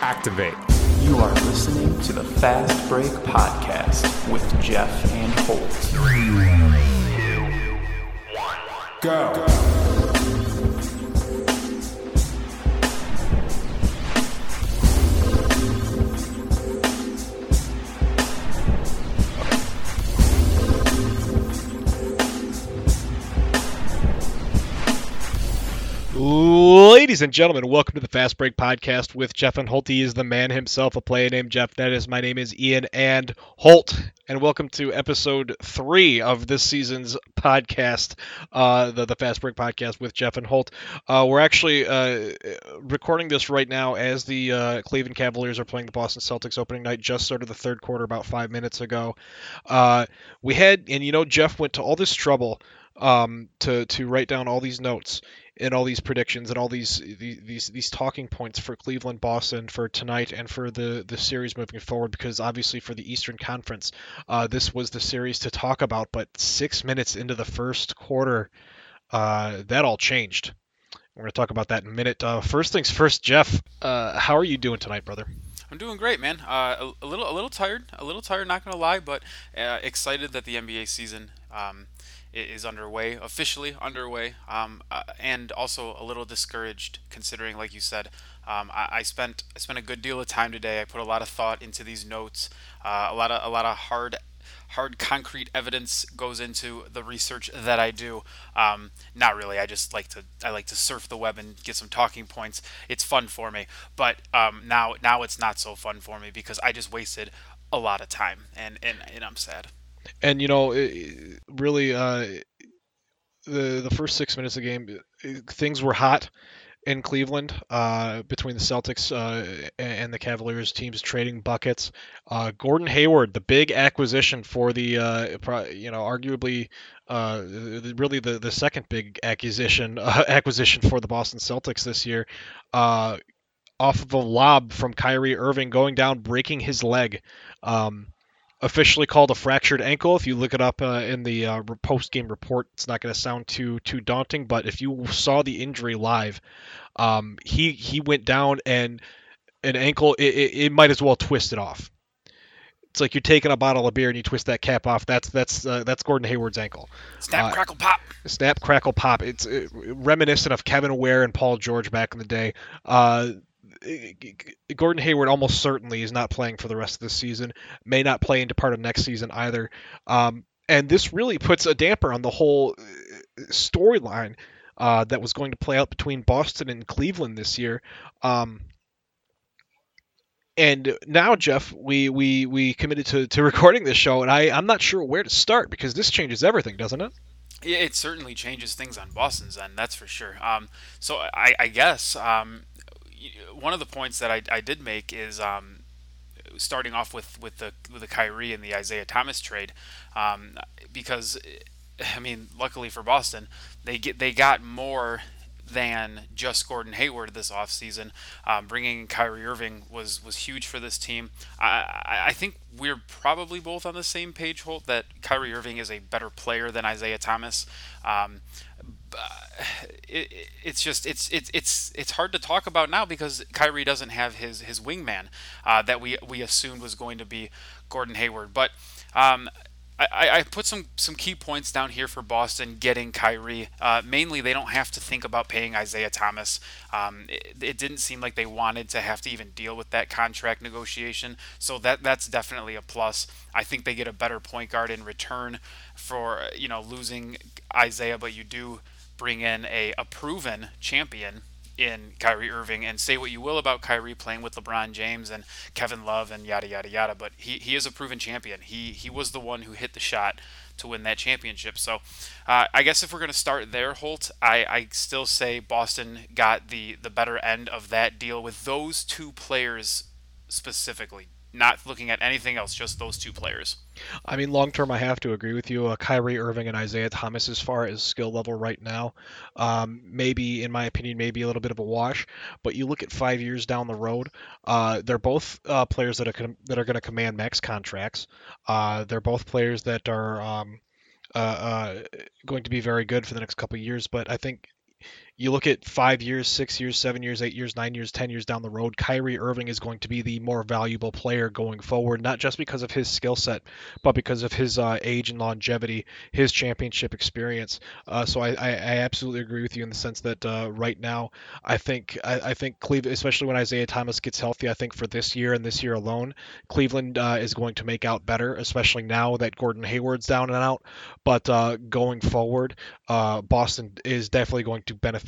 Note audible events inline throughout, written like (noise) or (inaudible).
Activate. You are listening to the Fast Break Podcast with Jeff and Holt. Go. Ladies and gentlemen, welcome to the Fast Break Podcast with Jeff and Holt. He is the man himself, a player named Jeff. That is, my name is Ian and Holt, and welcome to episode three of this season's podcast, uh, the the Fast Break Podcast with Jeff and Holt. Uh, we're actually uh, recording this right now as the uh, Cleveland Cavaliers are playing the Boston Celtics opening night. Just started the third quarter about five minutes ago. Uh, we had, and you know, Jeff went to all this trouble um, to to write down all these notes and all these predictions and all these these these talking points for Cleveland, Boston for tonight and for the the series moving forward. Because obviously for the Eastern Conference, uh, this was the series to talk about. But six minutes into the first quarter, uh, that all changed. We're going to talk about that in a minute. Uh, first things first, Jeff. Uh, how are you doing tonight, brother? I'm doing great, man. Uh, a, little, a little tired, a little tired. Not gonna lie, but uh, excited that the NBA season um, is underway, officially underway, um, uh, and also a little discouraged considering, like you said, um, I, I spent I spent a good deal of time today. I put a lot of thought into these notes, uh, a lot of a lot of hard hard concrete evidence goes into the research that I do. Um, not really. I just like to I like to surf the web and get some talking points. It's fun for me. But um, now now it's not so fun for me because I just wasted a lot of time and and, and I'm sad. And you know, it, really, uh, the the first six minutes of the game, things were hot in Cleveland uh, between the Celtics uh, and the Cavaliers teams trading buckets. Uh, Gordon Hayward, the big acquisition for the, uh, you know, arguably uh, really the, the second big acquisition (laughs) uh, acquisition for the Boston Celtics this year. Off of a lob from Kyrie Irving going down, breaking his leg. Um, officially called a fractured ankle. If you look it up uh, in the uh, post game report, it's not going to sound too too daunting. But if you saw the injury live, um, he he went down and an ankle it, it, it might as well twist it off. It's like you're taking a bottle of beer and you twist that cap off. That's that's uh, that's Gordon Hayward's ankle. Snap, Uh, crackle, pop. Snap, crackle, pop. It's uh, reminiscent of Kevin Ware and Paul George back in the day. Gordon Hayward almost certainly is not playing for the rest of the season. May not play into part of next season either. Um, and this really puts a damper on the whole uh, storyline uh, that was going to play out between Boston and Cleveland this year. Um, and now, Jeff, we we we committed to, to (laughs) recording this show, and I I'm not sure where to start because this changes everything, doesn't it? It certainly changes things on Boston's end, that's for sure. Um, so I, I guess um, one of the points that I, I did make is um, starting off with, with the with the Kyrie and the Isaiah Thomas trade, um, because I mean, luckily for Boston, they get they got more than just Gordon Hayward this offseason. Um, bringing Kyrie Irving was was huge for this team. I, I, I think we're probably both on the same page, Holt, that Kyrie Irving is a better player than Isaiah Thomas. Um, (sighs) it, it- it's just it's it's it's it's hard to talk about now because Kyrie doesn't have his his wingman uh, that we we assumed was going to be Gordon Hayward. But um, I, I put some some key points down here for Boston getting Kyrie. Uh, mainly, they don't have to think about paying Isaiah Thomas. Um, it, it didn't seem like they wanted to have to even deal with that contract negotiation, so that that's definitely a plus. I think they get a better point guard in return for you know losing Isaiah, but you do bring in a, a proven champion in Kyrie Irving and say what you will about Kyrie playing with LeBron James and Kevin Love and yada yada yada, but he, he is a proven champion. He he was the one who hit the shot to win that championship. So uh, I guess if we're to start there, Holt, I, I still say Boston got the the better end of that deal with those two players specifically. Not looking at anything else, just those two players. I mean, long term, I have to agree with you. Uh, Kyrie Irving and Isaiah Thomas, as far as skill level right now, um, maybe, in my opinion, maybe a little bit of a wash. But you look at five years down the road, uh, they're both uh, players that are com- that are going to command max contracts. Uh, they're both players that are um, uh, uh, going to be very good for the next couple years. But I think you look at five years, six years, seven years, eight years, nine years, ten years down the road, Kyrie Irving is going to be the more valuable player going forward, not just because of his skill set, but because of his uh, age and longevity, his championship experience. Uh, so I, I, I, absolutely agree with you in the sense that uh, right now, I think I, I, think Cleveland, especially when Isaiah Thomas gets healthy, I think for this year and this year alone, Cleveland uh, is going to make out better, especially now that Gordon Hayward's down and out. But uh, going forward, uh, Boston is definitely going to benefit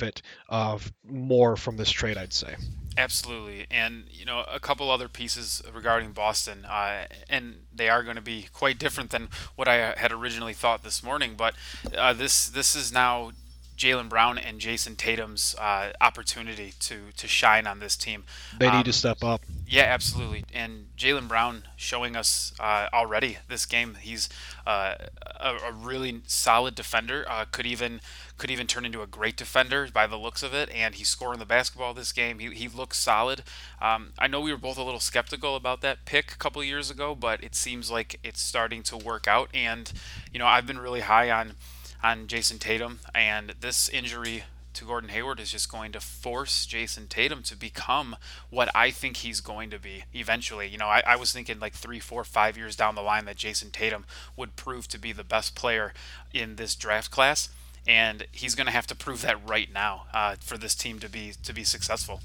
more from this trade, I'd say. Absolutely, and you know a couple other pieces regarding Boston, uh, and they are going to be quite different than what I had originally thought this morning. But uh, this this is now Jaylen Brown and Jayson Tatum's uh, opportunity to to shine on this team. They need um, to step up. Yeah, absolutely. And Jaylen Brown showing us uh, already this game. He's uh, a, a, really solid defender. Uh, could even could even turn into a great defender by the looks of it. And he's scoring the basketball this game. He, he looks solid. Um, I know we were both a little skeptical about that pick a couple years ago, but it seems like it's starting to work out. And you know, I've been really high on on Jayson Tatum, and this injury to Gordon Hayward is just going to force Jayson Tatum to become what I think he's going to be eventually. You know, I, I, was thinking like three, four, five years down the line that Jayson Tatum would prove to be the best player in this draft class, and he's going to have to prove that right now uh, for this team to be to be successful.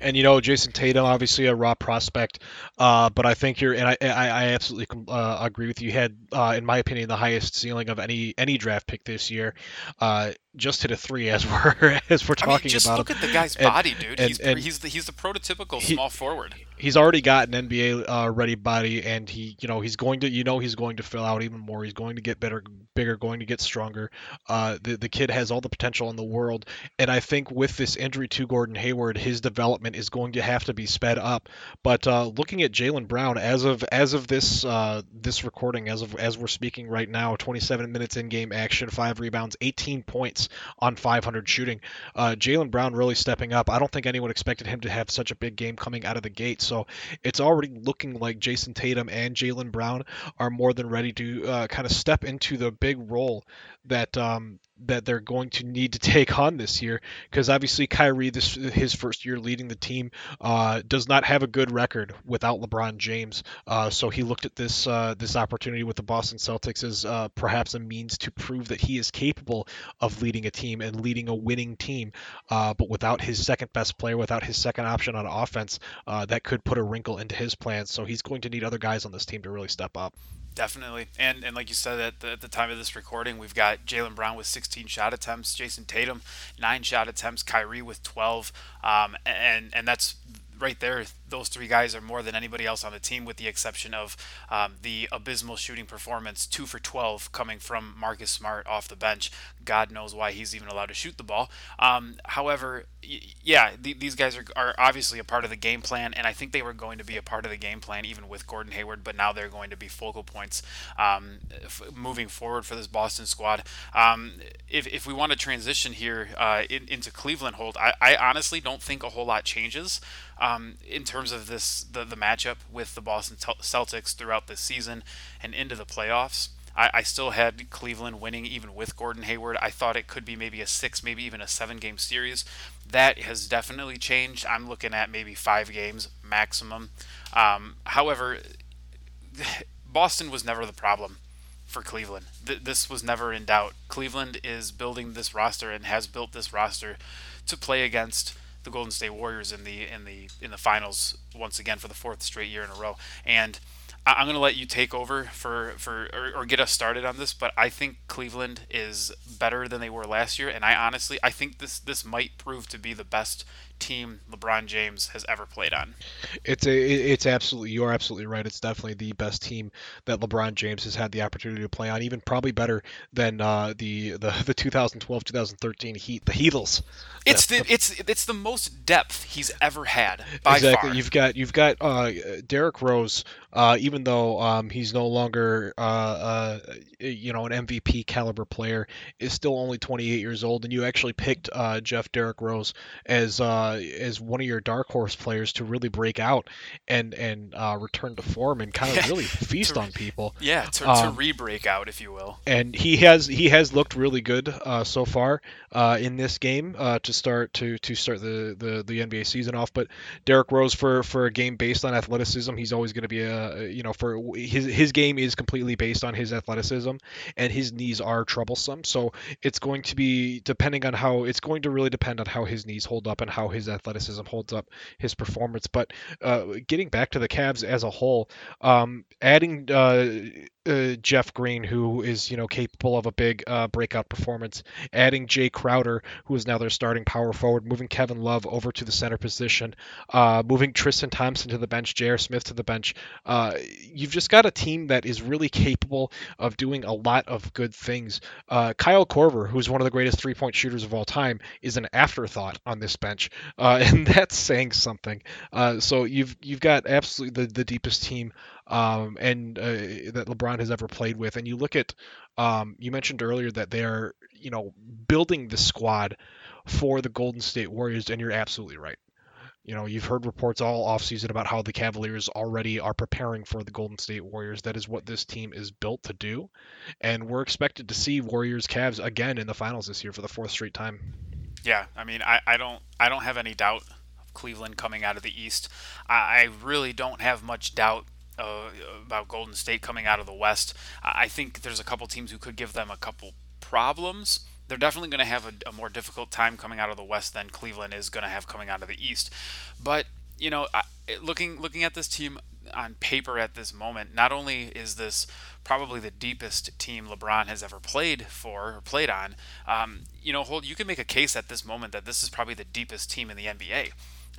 And you know, Jayson Tatum, obviously a raw prospect, uh, but I think you're, and I, I, I absolutely uh, agree with you. had, uh, in my opinion, the highest ceiling of any any draft pick this year. Uh, just hit a three (laughs) as we're as we're talking I mean, just about. Just look him. at the guy's and, body, dude. And, he's, and he's the he's the prototypical he, small forward. He's already got an NBA uh, ready body, and he you know he's going to you know he's going to fill out even more. He's going to get better, bigger, going to get stronger. Uh, the the kid has all the potential in the world, and I think with this injury to Gordon Hayward, his development is going to have to be sped up. But uh, looking at Jaylen Brown as of as of this uh, this recording, as of as we're speaking right now, 27 minutes in game action, five rebounds, 18 points on 500 shooting. Uh, Jaylen Brown really stepping up. I don't think anyone expected him to have such a big game coming out of the gate. So it's already looking like Jayson Tatum and Jaylen Brown are more than ready to uh, kind of step into the big role that um, that they're going to need to take on this year because obviously Kyrie this his first year leading the team uh, does not have a good record without LeBron James. Uh, so he looked at this uh, this opportunity with the Boston Celtics as uh, perhaps a means to prove that he is capable of leading a team and leading a winning team. Uh, but without his second best player without his second option on offense uh, that could put a wrinkle into his plans. So he's going to need other guys on this team to really step up Definitely, and and like you said at the, at the time of this recording, we've got Jaylen Brown with 16 shot attempts, Jayson Tatum nine shot attempts, Kyrie with 12, um, and and that's right there, those three guys are more than anybody else on the team, with the exception of um, the abysmal shooting performance, two for 12 coming from Marcus Smart off the bench. God knows why he's even allowed to shoot the ball. Um, however, yeah, th- these guys are, are obviously a part of the game plan, and I think they were going to be a part of the game plan even with Gordon Hayward, but now they're going to be focal points um, f- moving forward for this Boston squad. Um, if, if we want to transition here uh, in, into Cleveland, Holt, I, I honestly don't think a whole lot changes um, in terms of this the, the matchup with the Boston Celtics throughout this season and into the playoffs. I, I, still had Cleveland winning even with Gordon Hayward. I thought it could be maybe a six, maybe even a seven game series. That has definitely changed. I'm looking at maybe five games maximum. Um, however, (sighs) Boston was never the problem for Cleveland. Th- this was never in doubt. Cleveland is building this roster and has built this roster to play against the Golden State Warriors in the in the in the finals once again for the fourth straight year in a row. And I'm going to let you take over for for or, or, get us started on this, but I think Cleveland is better than they were last year, and I honestly I think this this might prove to be the best team LeBron James has ever played on. It's a it's absolutely you're absolutely right. It's definitely the best team that LeBron James has had the opportunity to play on, even probably better than uh, the the the 2012-2013 Heat the Heatles. It's the, the, it's it's the most depth he's ever had by exactly. far. You've got you've got uh, Derrick Rose, uh, even even though um, he's no longer uh, uh, you know an MVP caliber player, is still only 28 years old, and you actually picked uh, Jeff Derrick Rose as uh, as one of your dark horse players to really break out and and uh, return to form and kind of really (laughs) feast To- on people. Yeah, to, to Um, re-break out, if you will. and he has he has looked really good uh, so far uh, in this game uh, to start to to start the, the the NBA season off. But Derrick Rose for for a game based on athleticism, he's always going to be a you know for his his game is completely based on his athleticism, and his knees are troublesome. So it's going to be depending on how it's going to really depend on how his knees hold up and how his athleticism holds up his performance. But uh, getting back to the Cavs as a whole, um, adding uh, uh, Jeff Green, who is you know capable of a big uh, breakout performance, adding Jay Crowder, who is now their starting power forward, moving Kevin Love over to the center position, uh, moving Tristan Thompson to the bench, J.R. Smith to the bench. Uh, you've just got a team that is really capable of doing a lot of good things. Uh, Kyle Korver, who's one of the greatest three-point shooters of all time, is an afterthought on this bench, (laughs) and that's saying something. So you've you've got absolutely the, the deepest team um, and uh, that LeBron has ever played with. And you look at, um, you mentioned earlier that they're, you know, building the squad for the Golden State Warriors, and you're absolutely right. You know, you've heard reports all offseason about how the Cavaliers already are preparing for the Golden State Warriors. That is what this team is built to do. And we're expected to see Warriors Cavs again in the finals this year for the fourth straight time. Yeah, I mean, I, I don't I don't have any doubt of Cleveland coming out of the East. I, I really don't have much doubt uh, about Golden State coming out of the West. I think there's a couple teams who could give them a couple problems. They're definitely going to have a, a more difficult time coming out of the West than Cleveland is going to have coming out of the East. But you know, looking looking at this team on paper at this moment, not only is this probably the deepest team LeBron has ever played for or played on, um, you know, Holt you can make a case at this moment that this is probably the deepest team in the NBA.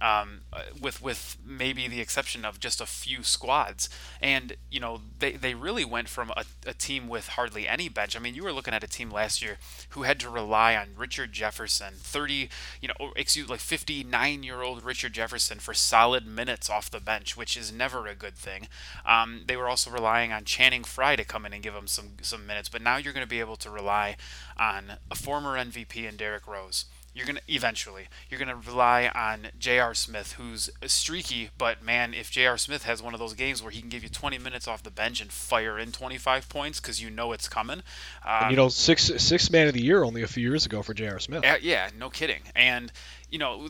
Um, uh, with with maybe the exception of just a few squads, and you know they, they really went from a, a team with hardly any bench. I mean, you were looking at a team last year who had to rely on Richard Jefferson, thirty, you know, excuse like fifty nine year old Richard Jefferson for solid minutes off the bench, which is never a good thing. Um, they were also relying on Channing Frye to come in and give them some some minutes, but now you're going to be able to rely on a former MVP and Derrick Rose you're gonna eventually you're gonna rely on J.R. Smith, who's streaky, but man, if J.R. Smith has one of those games where he can give you 20 minutes off the bench and fire in 25 points because you know it's coming, um, you know, six six man of the year only a few years ago for J.R. Smith. yeah, yeah, no kidding. And you know,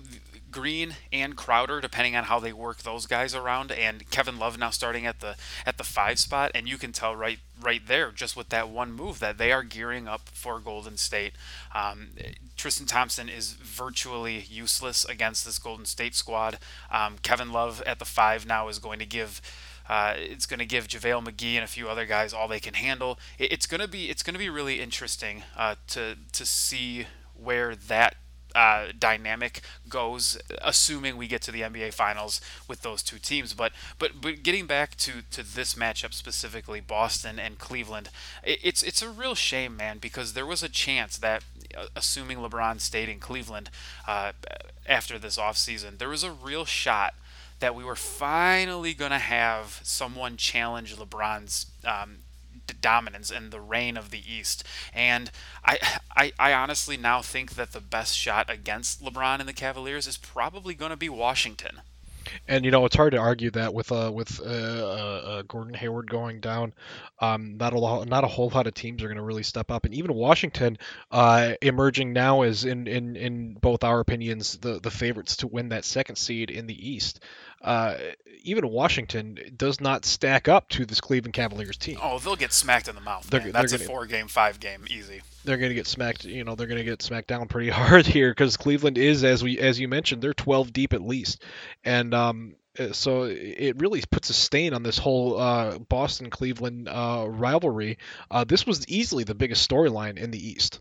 Green and Crowder, depending on how they work those guys around, and Kevin Love now starting at the at the five spot, and you can tell right right there just with that one move that they are gearing up for Golden State. Um, Tristan Thompson is virtually useless against this Golden State squad. Um, Kevin Love at the five now is going to give. Uh, it's going to give JaVale McGee and a few other guys all they can handle. It, it's going to be it's going to be really interesting uh, to to see where that uh, dynamic goes, assuming we get to the NBA Finals with those two teams. But but but getting back to, to this matchup specifically, Boston and Cleveland, it, it's it's a real shame, man, because there was a chance that, uh, assuming LeBron stayed in Cleveland uh, after this offseason, there was a real shot that we were finally going to have someone challenge LeBron's um, dominance and the reign of the East. And I, I, I honestly now think that the best shot against LeBron and the Cavaliers is probably going to be Washington. And you know it's hard to argue that with uh, with uh, uh, Gordon Hayward going down, um, not a lot, not a whole lot of teams are going to really step up, and even Washington uh, emerging now is in, in in both our opinions the the favorites to win that second seed in the East. Uh, even Washington does not stack up to this Cleveland Cavaliers team. Oh, they'll get smacked in the mouth. They're- man. they're That's a gonna- four game, five game, easy. they're going to get smacked. You know, they're going to get smacked down pretty (laughs) hard here because Cleveland is, as we as you mentioned, they're 12 deep at least, and um, uh, so it really puts a stain on this whole uh, Boston Cleveland uh, rivalry. Uh, this was easily the biggest storyline in the East.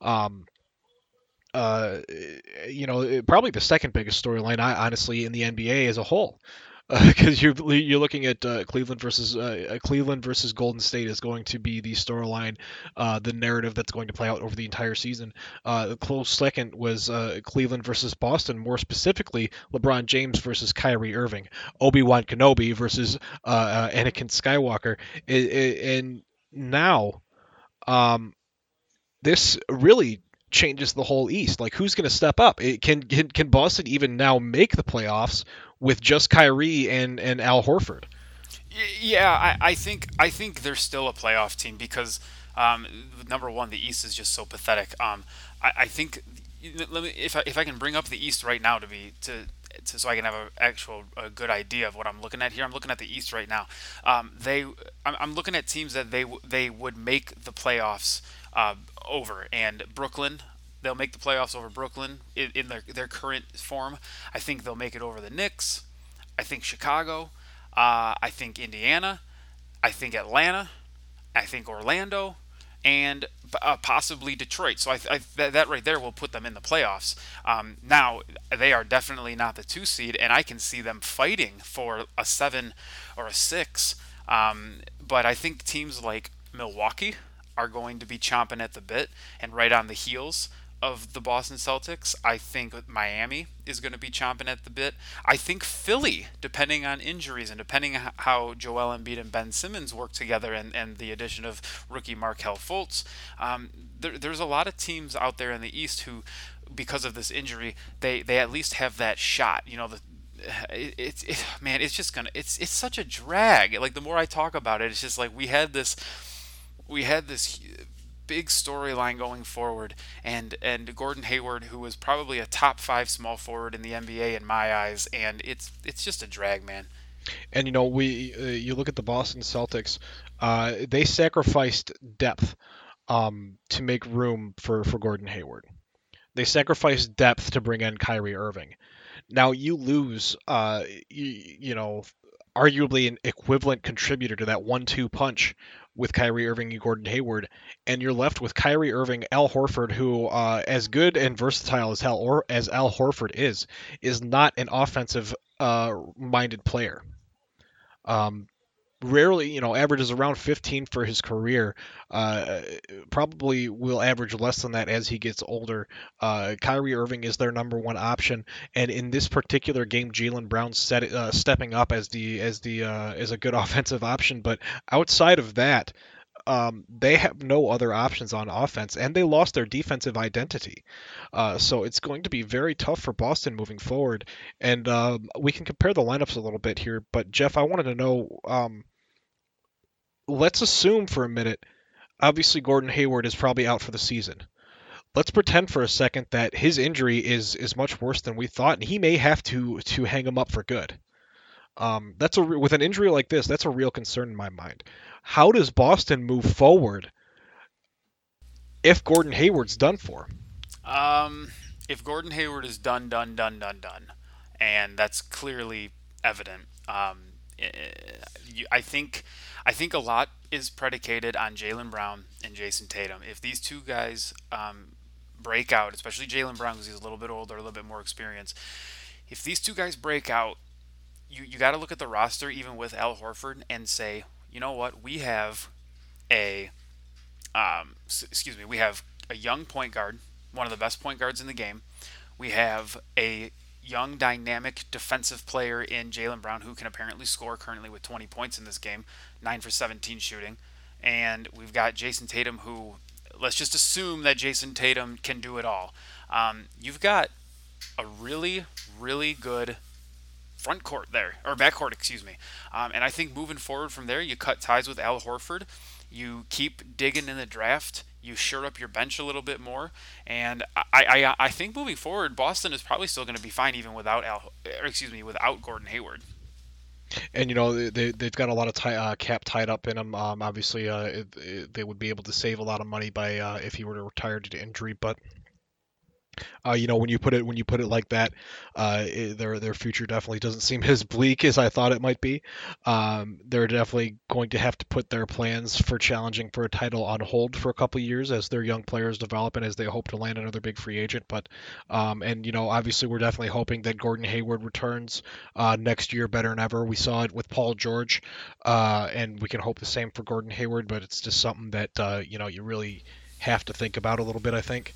Um, uh, you know, probably the second biggest storyline, honestly, in the NBA as a whole. because (laughs) uh, you're you're looking at uh, Cleveland versus uh, uh, Cleveland versus Golden State is going to be the storyline, the narrative that's going to play out over the entire season. The close second was Cleveland versus Boston, more specifically LeBron James versus Kyrie Irving, Obi Wan Kenobi versus Anakin Skywalker, and now, um, this really changes the whole East. Like, who's going to step up? It, can, can can Boston even now make the playoffs with just Kyrie and and Al Horford? Yeah, I, I think I think they're still a playoff team because um, number one, the East is just so pathetic. Um, I, I think let me if I, if I can bring up the East right now to be to, to so I can have an actual a good idea of what I'm looking at here. I'm looking at the East right now. Um, they I'm, I'm looking at teams that they they would make the playoffs uh, over. And Brooklyn, they'll make the playoffs over Brooklyn in, in, their, their current form. I think they'll make it over the Knicks. I think Chicago. Uh, I think Indiana. I think Atlanta. I think Orlando. And uh, possibly Detroit. So I, I, that, that, right there will put them in the playoffs. Um, now, they are definitely not the two seed, and I can see them fighting for a seven or a six. Um, but I think teams like Milwaukee, are going to be chomping at the bit and right on the heels of the Boston Celtics. I think Miami is going to be chomping at the bit. I think Philly, depending on injuries and depending on how Joel Embiid and Ben Simmons work together and, and the addition of rookie Markelle Fultz, um, there, there's a lot of teams out there in the East who, because of this injury, they, they at least have that shot. You know, the, (sighs) it's it, it, man, it's just gonna it's it's such a drag. Like the more I talk about it, it's just like we had this we had this big storyline going forward, and and Gordon Hayward, who was probably a top five small forward in the NBA in my eyes, and it's it's just a drag, man. And you know, we uh, you look at the Boston Celtics, uh, they sacrificed depth um, to make room for for Gordon Hayward. They sacrificed depth to bring in Kyrie Irving. Now you lose, uh, you, you know, arguably an equivalent contributor to that one-two punch with Kyrie Irving and Gordon Hayward, and you're left with Kyrie Irving, Al Horford, who, uh, as good and versatile as Al or as Al Horford is, is not an offensive uh, minded player. Um, rarely, you know, averages around 15 for his career. Uh, probably will average less than that as he gets older. Uh, Kyrie Irving is their number one option, and in this particular game, Jaylen Brown set, uh, stepping up as the as the uh, as a good (laughs) offensive option. But outside of that. Um, they have no other options on offense, and they lost their defensive identity. Uh, so it's going to be very tough for Boston moving forward. And um, we can compare the lineups a little bit here. But Jeff, I wanted to know. Um, let's assume for a minute. Obviously, Gordon Hayward is probably out for the season. Let's pretend for a second that his injury is is much worse than we thought, and he may have to to hang him up for good. Um, that's a with an injury like this, that's a real concern in my mind. How does Boston move forward if Gordon Hayward's done for? Um, if Gordon Hayward is done, done, done, done, done, and that's clearly evident. Um, eh, I think, I think a lot is predicated on Jaylen Brown and Jayson Tatum. If these two guys um, break out, especially Jaylen Brown because he's a little bit older, a little bit more experience, if these two guys break out, you you got to look at the roster even with Al Horford and say, you know what, we have a, um, excuse me, we have a young point guard, one of the best point guards in the game. We have a young, dynamic defensive player in Jaylen Brown who can apparently score currently with 20 points in this game, 9 for 17 shooting. And we've got Jayson Tatum who, let's just assume that Jayson Tatum can do it all. Um, you've got a really, really good front court there, or back court, excuse me. Um, and I think moving forward from there, you cut ties with Al Horford. You keep digging in the draft. You shore up your bench a little bit more, and I, I, I think moving forward, Boston is probably still going to be fine even without Al, excuse me, without Gordon Hayward. And you know they they've got a lot of tie, uh, cap tied up in them. Um, obviously, uh, it, it, they would be able to save a lot of money by uh, if he were to retire due to injury. But uh, you know, when you put it when you put it like that, uh, it, their their future definitely doesn't seem (laughs) as bleak as I thought it might be. Um, they're definitely going to have to put their plans for challenging for a title on hold for a couple years as their young players develop and as they hope to land another big free agent. But um, and you know, obviously, we're definitely hoping that Gordon Hayward returns uh, next year better than ever. We saw it with Paul George, uh, and we can hope the same for Gordon Hayward. But it's just something that uh, you know you really have to think about a little bit. I think.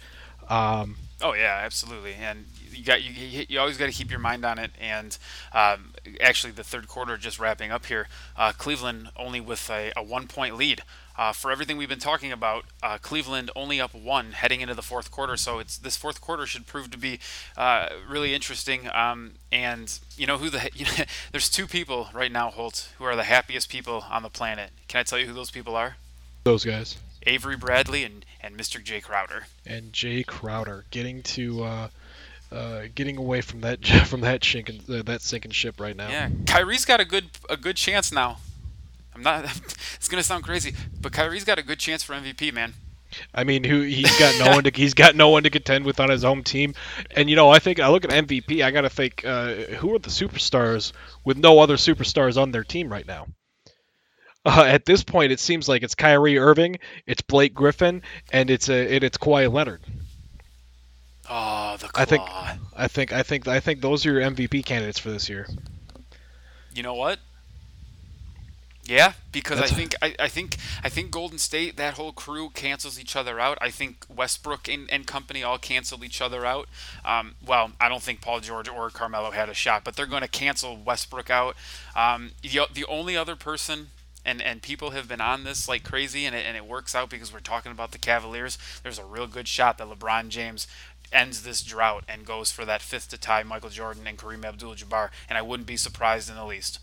Um, Oh yeah, absolutely. And you got you, you always got to keep your mind on it. And um, actually, the third quarter just wrapping up here. Uh, Cleveland only with a, a one point lead. Uh, for everything we've been talking about, uh, Cleveland only up one heading into the fourth quarter. So it's this fourth quarter should prove to be uh, really interesting. Um, and you know who the (laughs) you know, there's two people right now, Holt, who are the happiest people on the planet. Can I tell you who those people are? Those guys. Avery Bradley and, and Mr. Jay Crowder. And Jay Crowder getting to uh, uh, getting away from that (laughs) from that sinking uh, that sinking ship right now. Yeah, Kyrie's got a good a good chance now. I'm not. (laughs) It's gonna sound crazy, but Kyrie's got a good chance for MVP, man. I mean, who he's (laughs) got no one to he's got no one to contend with on his home team, and you know I think I look at MVP, I gotta think uh, who are the superstars with no other superstars on their team right now. Uh, at this point, it seems like it's Kyrie Irving, it's Blake Griffin, and it's a it, it's Kawhi Leonard. Oh, the I think. I think I think I think those are your MVP candidates for this year. You know what? Yeah, because That's- I think I, I think I think Golden State that whole crew cancels each other out. I think Westbrook and, and company all canceled each other out. Um, well, I don't think Paul George or Carmelo had a shot, but they're going to cancel Westbrook out. Um, the, the only other person and and people have been on this like crazy, and it, and it works out because we're talking about the Cavaliers. There's a real good shot that LeBron James ends this drought and goes for that fifth to tie Michael Jordan and Kareem Abdul-Jabbar, and I wouldn't be surprised in the least.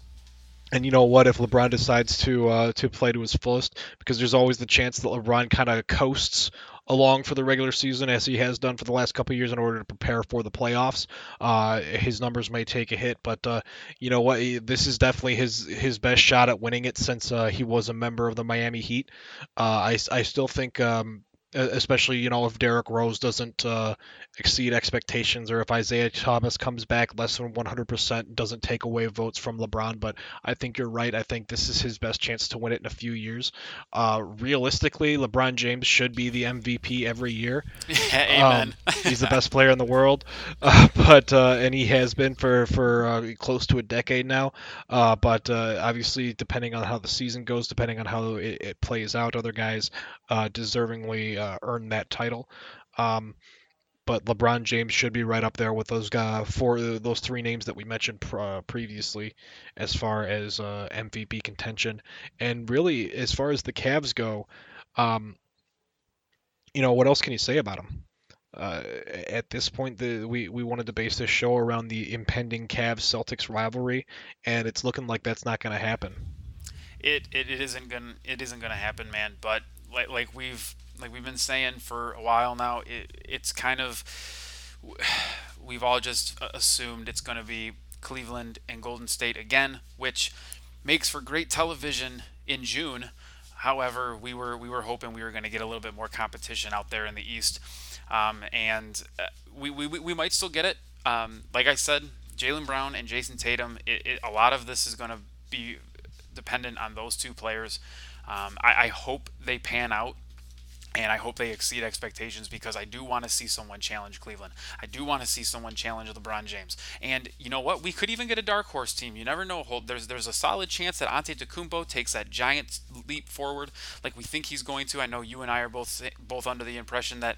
And you know what? If LeBron decides to uh, to play to his fullest, because there's always the chance that LeBron kind of coasts along for the regular season as he has done for the last couple years in order to prepare for the playoffs. Uh, his numbers may take a hit, but uh, you know what? This is definitely his his best shot at winning it since uh, he was a member of the Miami Heat. Uh, I I still think. Um, especially you know if Derrick Rose doesn't uh, exceed expectations or if Isaiah Thomas comes back less than 100% and doesn't take away votes from LeBron but I think you're right I think this is his best chance to win it in a few years uh, realistically LeBron James should be the MVP every year (laughs) Amen. um, he's the best player in the world, (laughs) uh, but uh, and he has been for for uh, close to a decade now. Uh, but uh, obviously, depending on how the season goes, depending on how it, it plays out, other guys uh, uh, earn that title. Um, but LeBron James should be right up there with those guy four those three names that we mentioned uh, previously, as far as uh, MVP contention, and really as far as the Cavs go. Um, you know what else can you say about them? Uh, at this point, the, we we wanted to base this show around the impending Cavs Celtics rivalry, and it's looking like that's not going to happen. it, it, it isn't gonna it isn't gonna happen, man. But like like we've like we've been saying for a while now, it, it's kind of we've all just assumed it's going to be Cleveland and Golden State again, which makes for great television in June. However, we were we were hoping we were going to get a little bit more competition out there in the East, um, and uh, we, we we might still get it. Um, like I said, Jaylen Brown and Jayson Tatum. It, it, a lot of this is going to be dependent on those two players. Um, I, I hope they pan out and I hope they exceed expectations because I do want to see someone challenge Cleveland. I do want to see someone challenge LeBron James. And you know what? We could even get a dark horse team. You never know. There's there's a solid chance that Ante Antetokounmpo takes that giant leap forward, like we think he's going to. I know you and I are both both under the impression that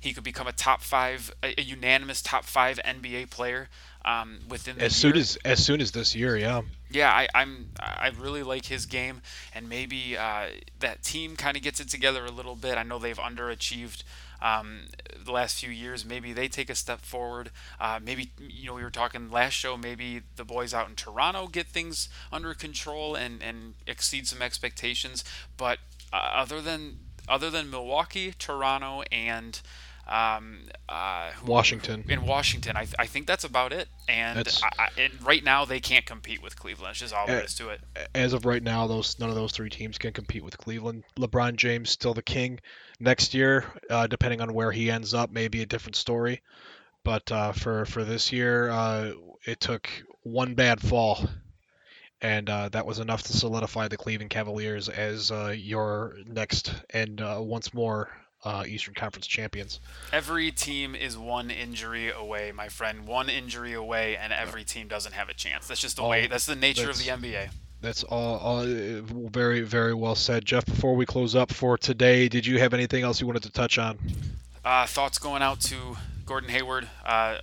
he could become a top five, a, a unanimous top five NBA player um, within the As year soon as as soon as this year, yeah. yeah, I, I'm I really like his game, and maybe uh, that team kind of gets it together a little bit. I know they've underachieved um, the last few years. Maybe they take a step forward. Uh, maybe you know we were talking last show. Maybe the boys out in Toronto get things under control and and exceed some expectations. But uh, other than other than Milwaukee, Toronto, and um, uh, Washington. In Washington, I, th- I think that's about it. And, I, I, and right now they can't compete with Cleveland. It's just all there is to it. As of right now, those none of those three teams can compete with Cleveland. LeBron James still the king. Next year, uh, depending on where he ends up, maybe a different story. But uh, for for this year, uh, it took one bad fall, and uh, that was enough to solidify the Cleveland Cavaliers as uh, your next and uh, once more uh, Eastern Conference champions. Every team is one injury away, my friend. One injury away, and every team doesn't have a chance. That's just the all, way. That's the nature of the NBA. That's all, all, very, very well said, Jeff. Before we close up for today, did you have anything else you wanted to touch on? Uh, thoughts going out to Gordon Hayward. Uh,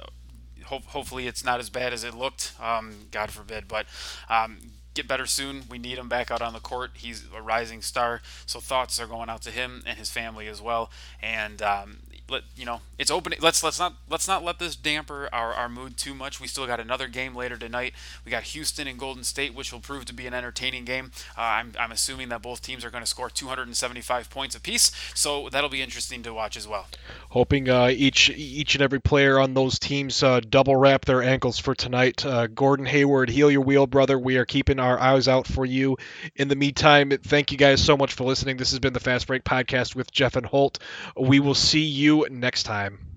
ho- hopefully, it's not as bad as it looked. Um, God forbid, but um, get better soon. We need him back out on the court. He's a rising star. So thoughts are going out to him and his family as well. And um, let you know it's open. Let's let's not let's not let this damper our, our mood too much. We still got another game later tonight. We got Houston and Golden State, which will prove to be an entertaining game. Uh, I'm I'm assuming that both teams are going to score 275 points apiece, so that'll be interesting to watch as well. Hoping uh, each each and every player on those teams uh, double wrap their ankles for tonight. Uh, Gordon Hayward, heal your wheel, brother. We are keeping our eyes out for you. In the meantime, thank you guys so much for listening. This has been the Fast Break Podcast with Jeff and Holt. We will see you next time.